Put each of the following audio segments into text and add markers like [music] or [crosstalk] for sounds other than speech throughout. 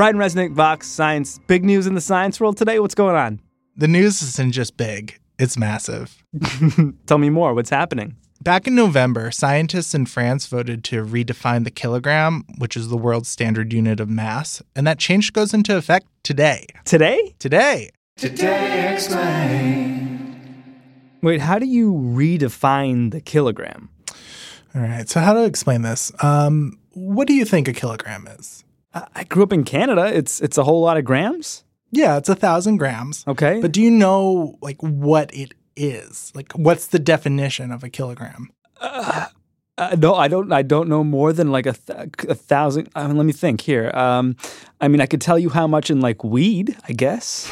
Brian Resnick, Vox Science. Big news in the science world today. What's going on? The news isn't just big, it's massive. [laughs] Tell me more. What's happening? Back in November, scientists in France voted to redefine the kilogram, which is the world's standard unit of mass, and that change goes into effect today. Today? Today. Today explained. Wait, how do you redefine the kilogram? All right, so how to explain this? Um, what do you think a kilogram is? I grew up in Canada. It's it's a whole lot of grams. Yeah, it's a thousand grams. Okay. But do you know like what it is? Like, what's the definition of a kilogram? Uh, no, I don't. I don't know more than like a, th- a thousand. I mean, let me think here. Um, I mean, I could tell you how much in like weed, I guess.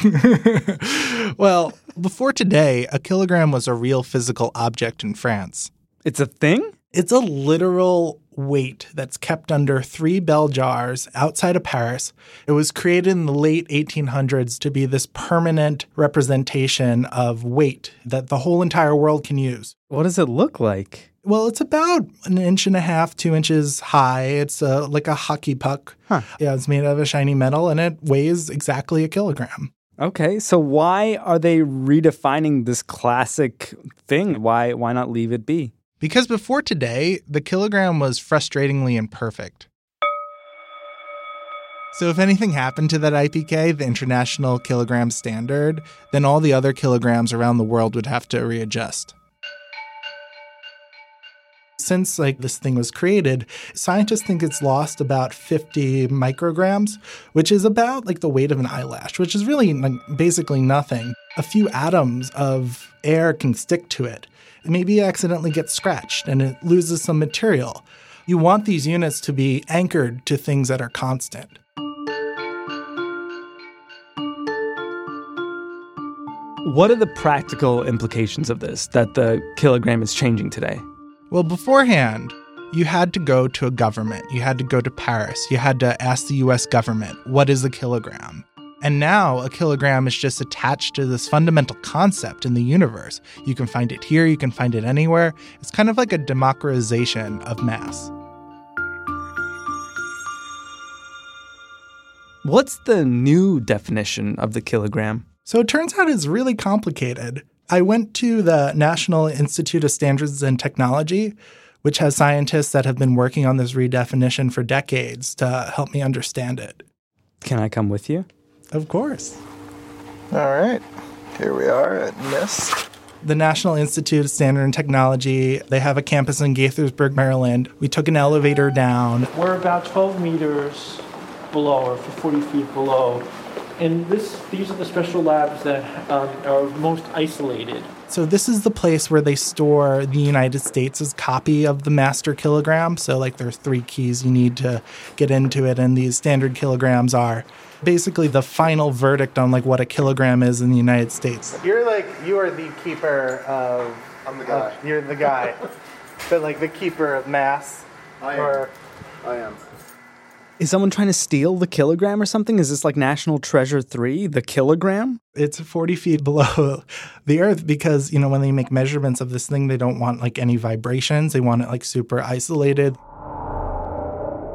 [laughs] well, before today, a kilogram was a real physical object in France. It's a thing. It's a literal weight that's kept under three bell jars outside of Paris. It was created in the late 1800s to be this permanent representation of weight that the whole entire world can use. What does it look like? Well, it's about an inch and a half, two inches high. It's uh, like a hockey puck. Huh. Yeah, it's made out of a shiny metal and it weighs exactly a kilogram. Okay, so why are they redefining this classic thing? Why why not leave it be? Because before today, the kilogram was frustratingly imperfect. So, if anything happened to that IPK, the International Kilogram Standard, then all the other kilograms around the world would have to readjust. Since like this thing was created, scientists think it's lost about 50 micrograms, which is about like the weight of an eyelash, which is really like, basically nothing. A few atoms of air can stick to it. It maybe it accidentally gets scratched and it loses some material. You want these units to be anchored to things that are constant. What are the practical implications of this that the kilogram is changing today? Well, beforehand, you had to go to a government. You had to go to Paris. You had to ask the US government, what is a kilogram? And now a kilogram is just attached to this fundamental concept in the universe. You can find it here, you can find it anywhere. It's kind of like a democratization of mass. What's the new definition of the kilogram? So it turns out it's really complicated. I went to the National Institute of Standards and Technology, which has scientists that have been working on this redefinition for decades to help me understand it. Can I come with you? Of course. All right. Here we are at NIST. The National Institute of Standard and Technology, they have a campus in Gaithersburg, Maryland. We took an elevator down. We're about 12 meters below, or 40 feet below. And this, these are the special labs that um, are most isolated. So this is the place where they store the United States' copy of the master kilogram. So like there's three keys you need to get into it, and these standard kilograms are basically the final verdict on like what a kilogram is in the United States. You're like you are the keeper of. I'm the guy. of- you're the guy, [laughs] but like the keeper of mass. I am. I am. Is someone trying to steal the kilogram or something? Is this like National Treasure 3, the kilogram? it's 40 feet [laughs] below the earth because you know when they make measurements of this thing they don't want like any vibrations they want it like super isolated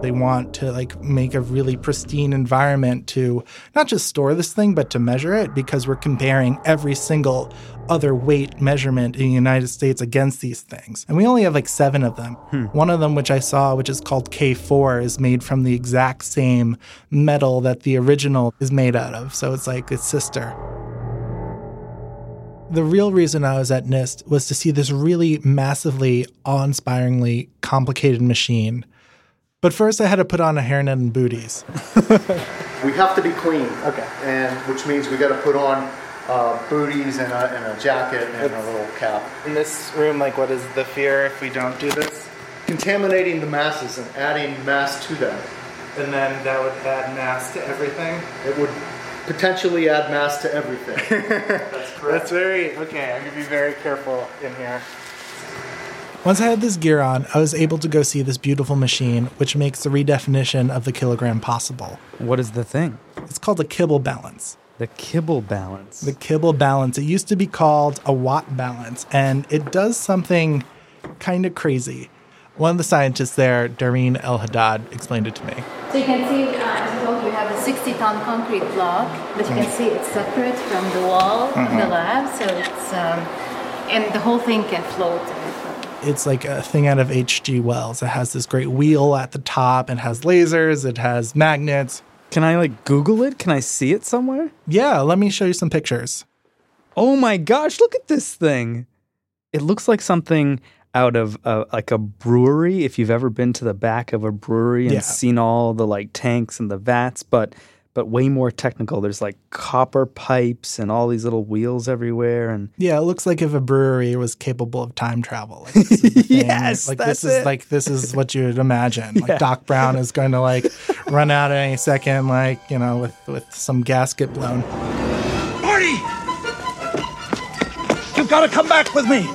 they want to like make a really pristine environment to not just store this thing but to measure it because we're comparing every single other weight measurement in the United States against these things. And we only have like 7 of them. Hmm. One of them which I saw which is called K4 is made from the exact same metal that the original is made out of. So it's like its sister. The real reason I was at NIST was to see this really massively, awe inspiringly complicated machine. But first, I had to put on a hairnet and booties. [laughs] We have to be clean. Okay. And which means we got to put on uh, booties and a, and a jacket and a little cap. In this room, like, what is the fear if we don't do this? Contaminating the masses and adding mass to them. And then that would add mass to everything. It would potentially add mass to everything. [laughs] That's correct. That's very okay. I'm gonna be very careful in here. Once I had this gear on, I was able to go see this beautiful machine, which makes the redefinition of the kilogram possible. What is the thing? It's called a kibble balance. The kibble balance. The kibble balance. It used to be called a watt balance, and it does something kind of crazy. One of the scientists there, Darine El Haddad, explained it to me. So you can see, uh, as I told you, we have a 60 ton concrete block, but you can see it's separate from the wall of the lab, so it's um, and the whole thing can float. It's like a thing out of H.G. Wells. It has this great wheel at the top. It has lasers. It has magnets. Can I like Google it? Can I see it somewhere? Yeah, let me show you some pictures. Oh my gosh, look at this thing. It looks like something out of uh, like a brewery if you've ever been to the back of a brewery and Yeah. seen all the like tanks and the vats, but but way more technical. There's like copper pipes and all these little wheels everywhere and Yeah, it looks like if a brewery was capable of time travel. Like, this is the [laughs] thing. Yes, like that's this is it. like this is what you would imagine. Like [laughs] Doc Brown is going to like [laughs] run out at any second, like you know, with with some gasket blown. Marty! You've got to come back with me!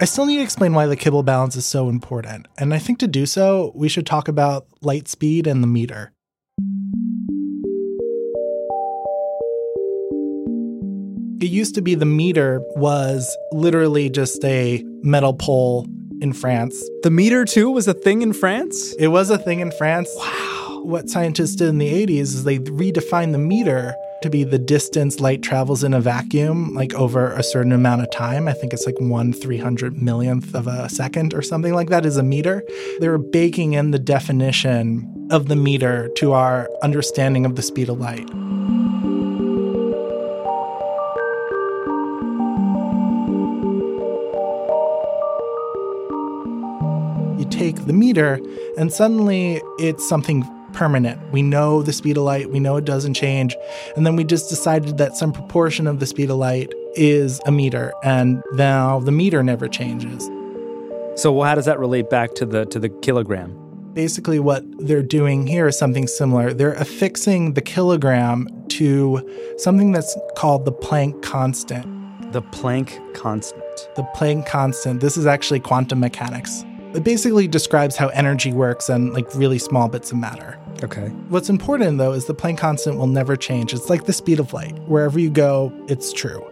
I still need to explain why the kibble balance is so important, and I think to do so, we should talk about light speed and the meter. It used to be the meter was literally just a metal pole in France. the meter too was a thing in France? It was a thing in France. Wow. What scientists did in the 80s is they redefined the meter to be the distance light travels in a vacuum, like over a certain amount of time. I think it's like one three hundred millionth of a second or something like that is a meter. They were baking in the definition of the meter to our understanding of the speed of light. The meter and suddenly it's something permanent. We know the speed of light, we know it doesn't change. And then we just decided that some proportion of the speed of light is a meter and now the meter never changes. So how does that relate back to the to the kilogram? Basically what they're doing here is something similar. They're affixing the kilogram to something that's called the Planck constant. The Planck constant. The Planck constant, this is actually quantum mechanics. It basically describes how energy works and like really small bits of matter. Okay. What's important though is the Planck constant will never change. It's like the speed of light. Wherever you go, it's true.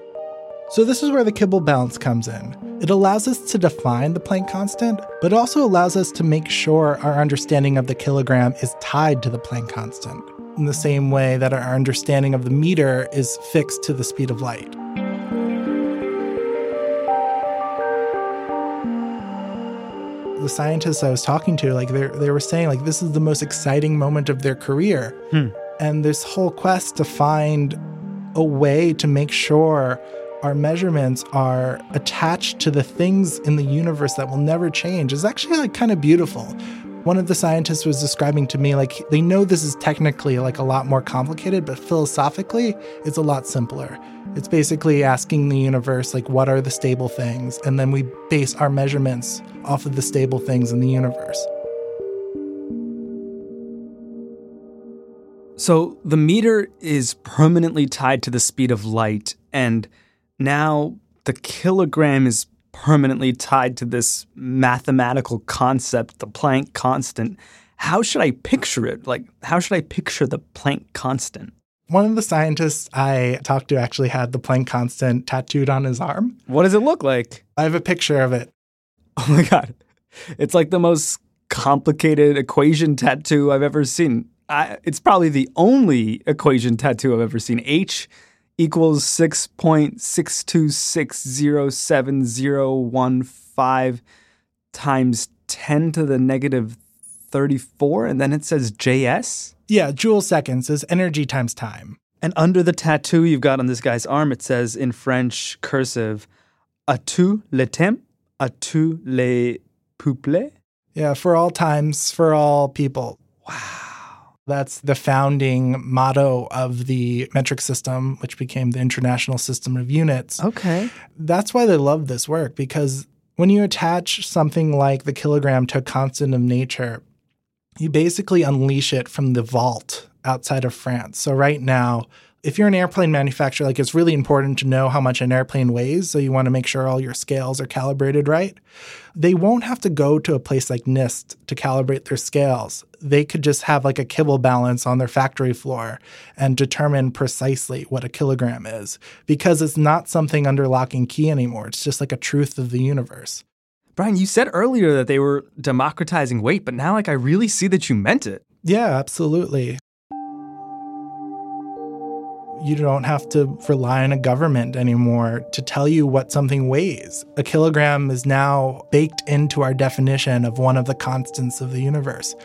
So this is where the Kibble balance comes in. It allows us to define the Planck constant, but also allows us to make sure our understanding of the kilogram is tied to the Planck constant, in the same way that our understanding of the meter is fixed to the speed of light. The scientists I was talking to, like they they were saying, like this is the most exciting moment of their career, hmm. and this whole quest to find a way to make sure our measurements are attached to the things in the universe that will never change is actually like kind of beautiful. One of the scientists was describing to me like they know this is technically like a lot more complicated, but philosophically it's a lot simpler. It's basically asking the universe like what are the stable things and then we base our measurements off of the stable things in the universe. So the meter is permanently tied to the speed of light, and now the kilogram is permanently tied to this mathematical concept, the Planck constant. How should I picture it? Like, how should I picture the Planck constant? One of the scientists I talked to actually had the Planck constant tattooed on his arm. What does it look like? I have a picture of it. [laughs] Oh my God. It's like the most complicated equation tattoo I've ever seen. I, it's probably the only equation tattoo I've ever seen. H equals 6.6260715 times 10 to the negative 34. And then it says JS. Yeah, joule seconds is energy times time. And under the tattoo you've got on this guy's arm, it says in French cursive, à tout le temps, à tous les peuples. Yeah, for all times, for all people. Wow. That's the founding motto of the metric system, which became the International System of Units. Okay. That's why they love this work because when you attach something like the kilogram to a constant of nature, you basically unleash it from the vault outside of France. So, right now, if you're an airplane manufacturer, like it's really important to know how much an airplane weighs. So, you want to make sure all your scales are calibrated right. They won't have to go to a place like NIST to calibrate their scales. They could just have like a kibble balance on their factory floor and determine precisely what a kilogram is because it's not something under lock and key anymore. It's just like a truth of the universe. Brian, you said earlier that they were democratizing weight, but now like I really see that you meant it. Yeah, absolutely. You don't have to rely on a government anymore to tell you what something weighs. A kilogram is now baked into our definition of one of the constants of the universe.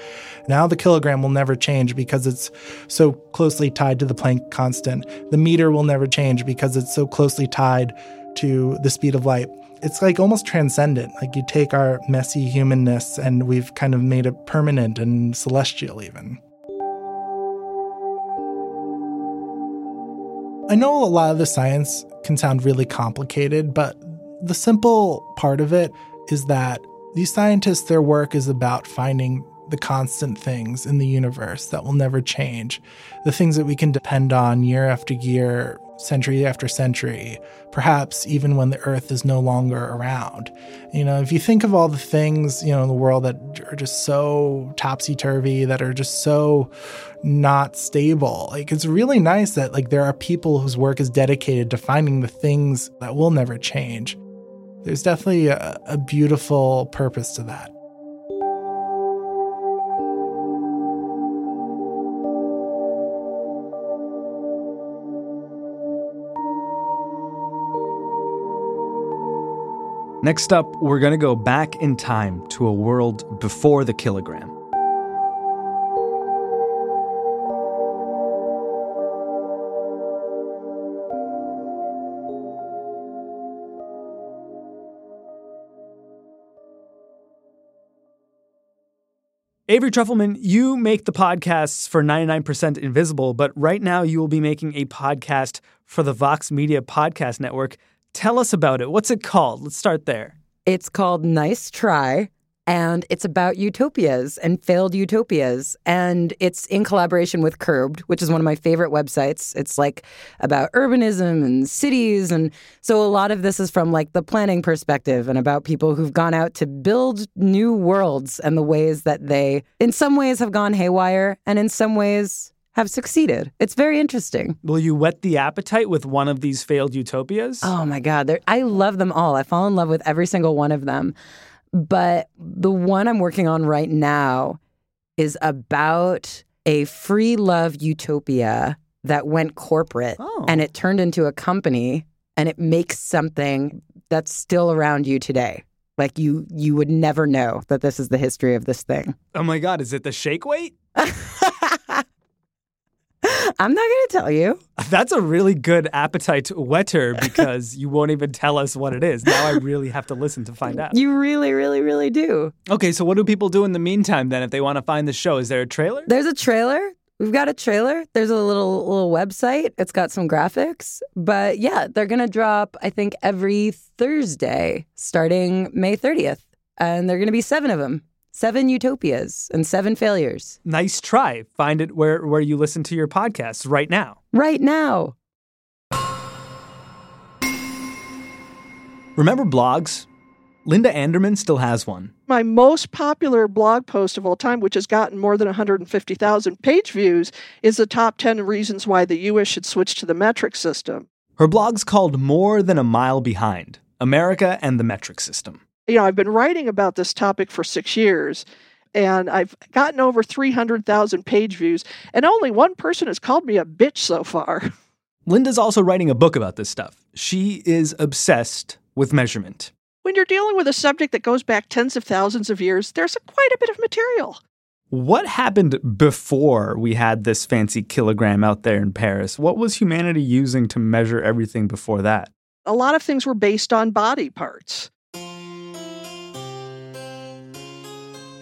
Now the kilogram will never change because it's so closely tied to the Planck constant. The meter will never change because it's so closely tied to the speed of light. It's like almost transcendent. Like you take our messy humanness and we've kind of made it permanent and celestial, even. I know a lot of the science can sound really complicated, but the simple part of it is that these scientists, their work is about finding the constant things in the universe that will never change, the things that we can depend on year after year, century after century, perhaps even when the earth is no longer around. You know, if you think of all the things, you know, in the world that are just so topsy turvy, that are just so not stable, like it's really nice that like there are people whose work is dedicated to finding the things that will never change. There's definitely a, a beautiful purpose to that. Next up, we're going to go back in time to a world before the kilogram. Avery Trufelman, you make the podcasts for 99% Invisible, but right now you will be making a podcast for the Vox Media Podcast Network. Tell us about it. What's it called? Let's start there. It's called Nice Try, and it's about utopias and failed utopias. And it's in collaboration with Curbed, which is one of my favorite websites. It's like about urbanism and cities. And so a lot of this is from like the planning perspective and about people who've gone out to build new worlds and the ways that they, in some ways, have gone haywire, and in some ways, have succeeded. It's very interesting. Will you whet the appetite with one of these failed utopias? Oh my God. They're, I love them all. I fall in love with every single one of them. But the one I'm working on right now is about a free love utopia that went corporate Oh. and it turned into a company and it makes something that's still around you today. Like you you would never know that this is the history of this thing. Oh my God, is it the shake weight? [laughs] I'm not going to tell you. That's a really good appetite wetter because you won't even tell us what it is. Now I really have to listen to find out. You really really really do. Okay, so what do people do in the meantime then if they want to find the show? Is there a trailer? There's a trailer. We've got a trailer. There's a little little website. It's got some graphics. But yeah, they're gonna drop, I think, every Thursday starting May 30th. And they're gonna be seven of them. Seven utopias and seven failures. Nice try. Find it where, where you listen to your podcasts right now. Right now. Remember blogs? Linda Anderman still has one. my most popular blog post of all time, which has gotten more than 150,000 page views, is the top 10 reasons why the U.S. should switch to the metric system. Her blog's called More Than a Mile Behind America and the Metric System. You know, I've been writing about this topic for six years, and I've gotten over 300,000 page views, and only one person has called me a bitch so far. [laughs] Linda's also writing a book about this stuff. She is obsessed with measurement. When you're dealing with a subject that goes back tens of thousands of years, there's a, quite a bit of material. What happened before we had this fancy kilogram out there in Paris? What was humanity using to measure everything before that? A lot of things were based on body parts.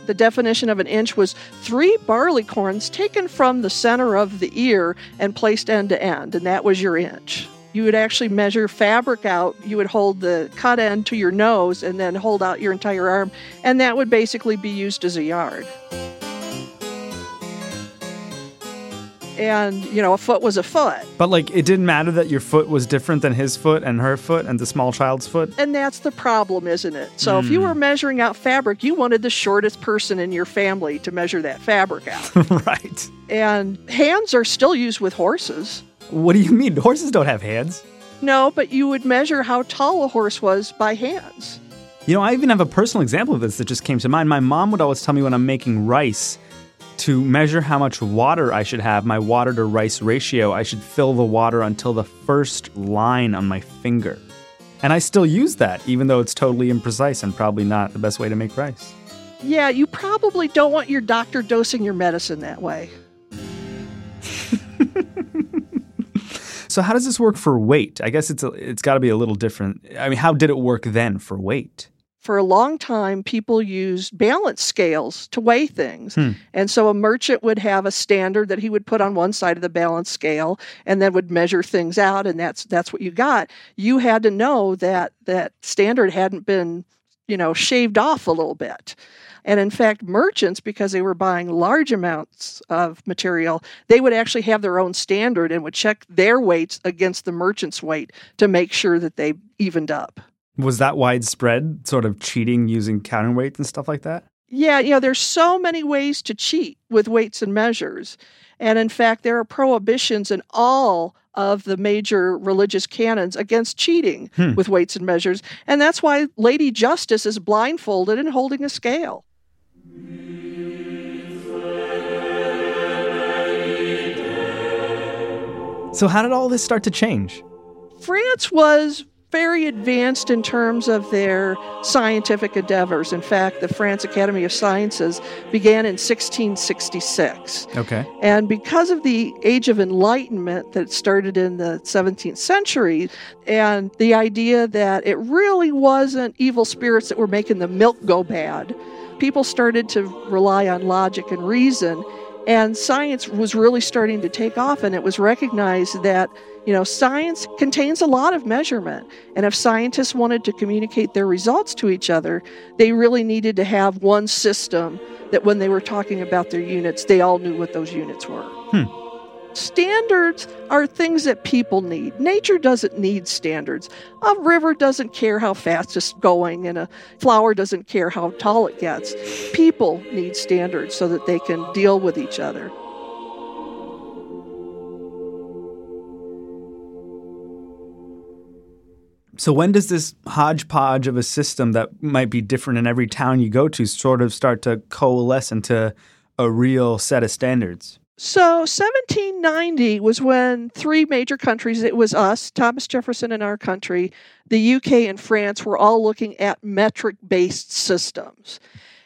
The definition of an inch was three barley corns taken from the center of the ear and placed end to end, and that was your inch. You would actually measure fabric out. You would hold the cut end to your nose and then hold out your entire arm, and that would basically be used as a yard. And, you know, a foot was a foot. But like it didn't matter that your foot was different than his foot and her foot and the small child's foot. And that's the problem, isn't it? So if you hmm. were measuring out fabric, you wanted the shortest person in your family to measure that fabric out. [laughs] right. and hands are still used with horses. What do you mean? Horses don't have hands. No, but you would measure how tall a horse was by hands. You know, I even have a personal example of this that just came to mind. My mom would always tell me when I'm making rice To measure how much water I should have, my water to rice ratio, I should fill the water until the first line on my finger. And I still use that, even though it's totally imprecise and probably not the best way to make rice. Yeah, you probably don't want your doctor dosing your medicine that way. [laughs] So how does this work for weight? I guess it's a, it's got to be a little different. I mean, how did it work then for weight? For a long time, people used balance scales to weigh things. Hmm. And so a merchant would have a standard that he would put on one side of the balance scale and then would measure things out and that's that's what you got. You had to know that that standard hadn't been, you know, shaved off a little bit. And in fact, merchants, because they were buying large amounts of material, they would actually have their own standard and would check their weights against the merchant's weight to make sure that they evened up. Was that widespread, sort of cheating using counterweight and stuff like that? Yeah, you know, there's so many ways to cheat with weights and measures. And in fact, there are prohibitions in all of the major religious canons against cheating Hmm. with weights and measures. And that's why Lady Justice is blindfolded and holding a scale. So how did all this start to change? France was very advanced in terms of their scientific endeavors. In fact, the France Academy of Sciences began in 1666. Okay. And because of the Age of Enlightenment that started in the 17th century, and the idea that it really wasn't evil spirits that were making the milk go bad, people started to rely on logic and reason. And science was really starting to take off, and it was recognized that, you know, science contains a lot of measurement. And if scientists wanted to communicate their results to each other, they really needed to have one system that when they were talking about their units, they all knew what those units were. Hmm. Standards are things that people need. Nature doesn't need standards. A river doesn't care how fast it's going, and a flower doesn't care how tall it gets. People need standards so that they can deal with each other. So when does this hodgepodge of a system that might be different in every town you go to sort of start to coalesce into a real set of standards? So 1790 was when three major countries, it was us, Thomas Jefferson and our country, the UK and France were all looking at metric based systems.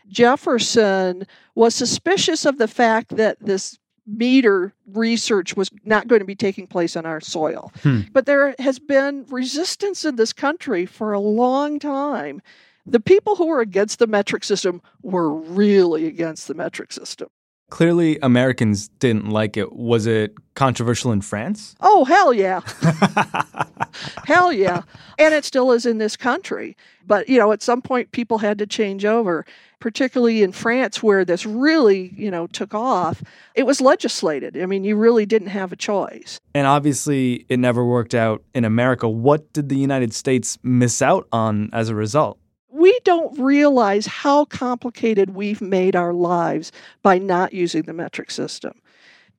Jefferson was suspicious of the fact that this meter research was not going to be taking place on our soil. Hmm. But there has been resistance in this country for a long time. The people who were against the metric system were really against the metric system. Clearly, Americans didn't like it. Was it controversial in France? Oh, hell yeah. [laughs] hell yeah. And it still is in this country. But, you know, at some point people had to change over, particularly in France where this really, you know, took off. It was legislated. I mean, you really didn't have a choice. And obviously, it never worked out in America. What did the United States miss out on as a result? We don't realize how complicated we've made our lives by not using the metric system.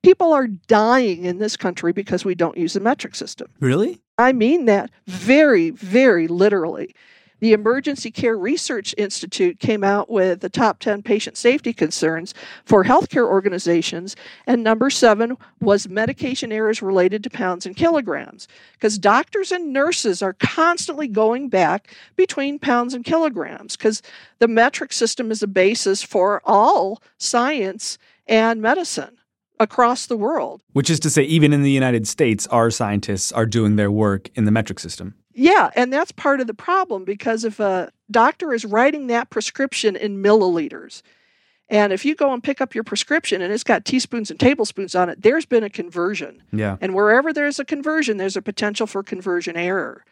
People are dying in this country because we don't use the metric system. Really? I mean that very, very literally. The Emergency Care Research Institute came out with the top 10 patient safety concerns for healthcare organizations, and number seven was medication errors related to pounds and kilograms. Because doctors and nurses are constantly going back between pounds and kilograms, because the metric system is a basis for all science and medicine across the world. Which is to say, even in the United States, our scientists are doing their work in the metric system. Yeah, and that's part of the problem because if a doctor is writing that prescription in milliliters, and if you go and pick up your prescription and it's got teaspoons and tablespoons on it, there's been a conversion. Yeah. And wherever there's a conversion, there's a potential for conversion error.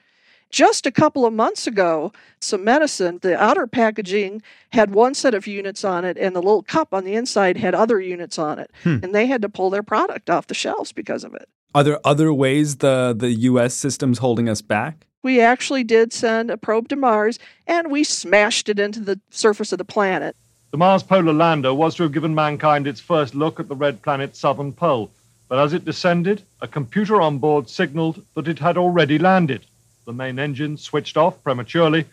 Just a couple of months ago, some medicine, the outer packaging had one set of units on it, and the little cup on the inside had other units on it. Hmm. And they had to pull their product off the shelves because of it. Are there other ways the, the U.S. system's holding us back? We actually did send a probe to Mars and we smashed it into the surface of the planet. The Mars Polar Lander was to have given mankind its first look at the red planet's southern pole, but as it descended, a computer on board signaled that it had already landed. The main engine switched off prematurely,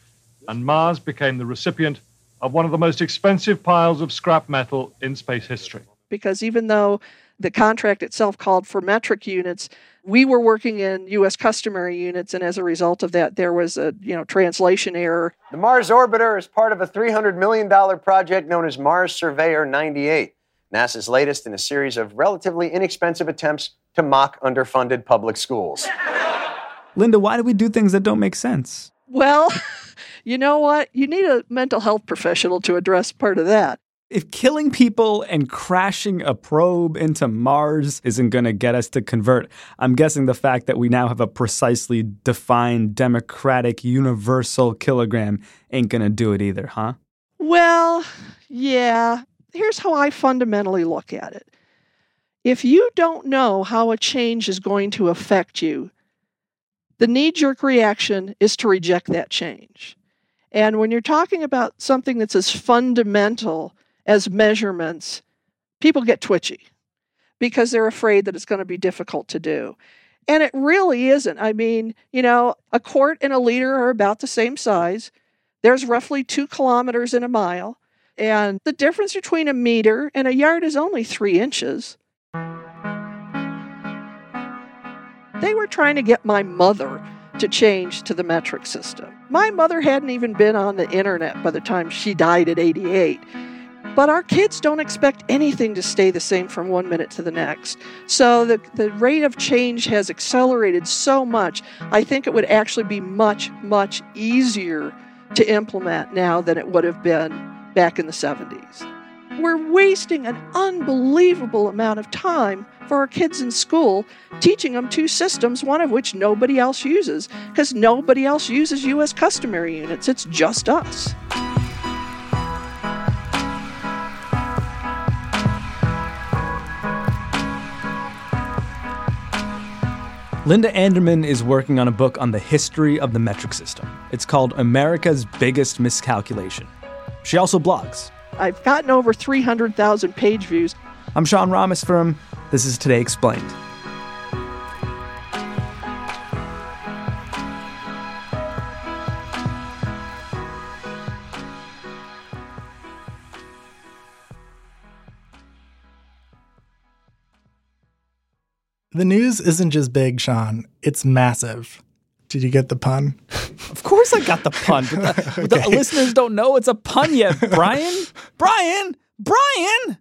and Mars became the recipient of one of the most expensive piles of scrap metal in space history. because even though the contract itself called for metric units, we were working in U.S. customary units, and as a result of that, there was a you know translation error. The Mars Orbiter is part of a $300 million project known as Mars Surveyor 98, NASA's latest in a series of relatively inexpensive attempts to mock underfunded public schools. [laughs] Linda, why do we do things that don't make sense? Well, [laughs] you know what? You need a mental health professional to address part of that. If killing people and crashing a probe into Mars isn't going to get us to convert, I'm guessing the fact that we now have a precisely defined democratic universal kilogram ain't going to do it either, huh? Well, yeah. Here's how I fundamentally look at it. If you don't know how a change is going to affect you, the knee jerk reaction is to reject that change. And when you're talking about something that's as fundamental as measurements, people get twitchy because they're afraid that it's going to be difficult to do. And it really isn't. I mean, you know, a quart and a liter are about the same size. There's roughly two kilometers in a mile. And the difference between a meter and a yard is only three inches. They were trying to get my mother to change to the metric system. My mother hadn't even been on the internet by the time she died at 88. But our kids don't expect anything to stay the same from one minute to the next. So the, the rate of change has accelerated so much. I think it would actually be much, much easier to implement now than it would have been back in the 70s. We're wasting an unbelievable amount of time for our kids in school teaching them two systems, one of which nobody else uses, because nobody else uses U.S. customary units. It's just us. Linda Anderman is working on a book on the history of the metric system. It's called America's Biggest Miscalculation. She also blogs. I've gotten over 300,000 page views. I'm Sean Rameswaram This is Today Explained. The news isn't just big, Sean. It's massive. Did you get the pun? [laughs] Of course I got the pun, but [laughs] the, but the listeners don't know it's a pun yet. [laughs] Brian? Brian? Brian?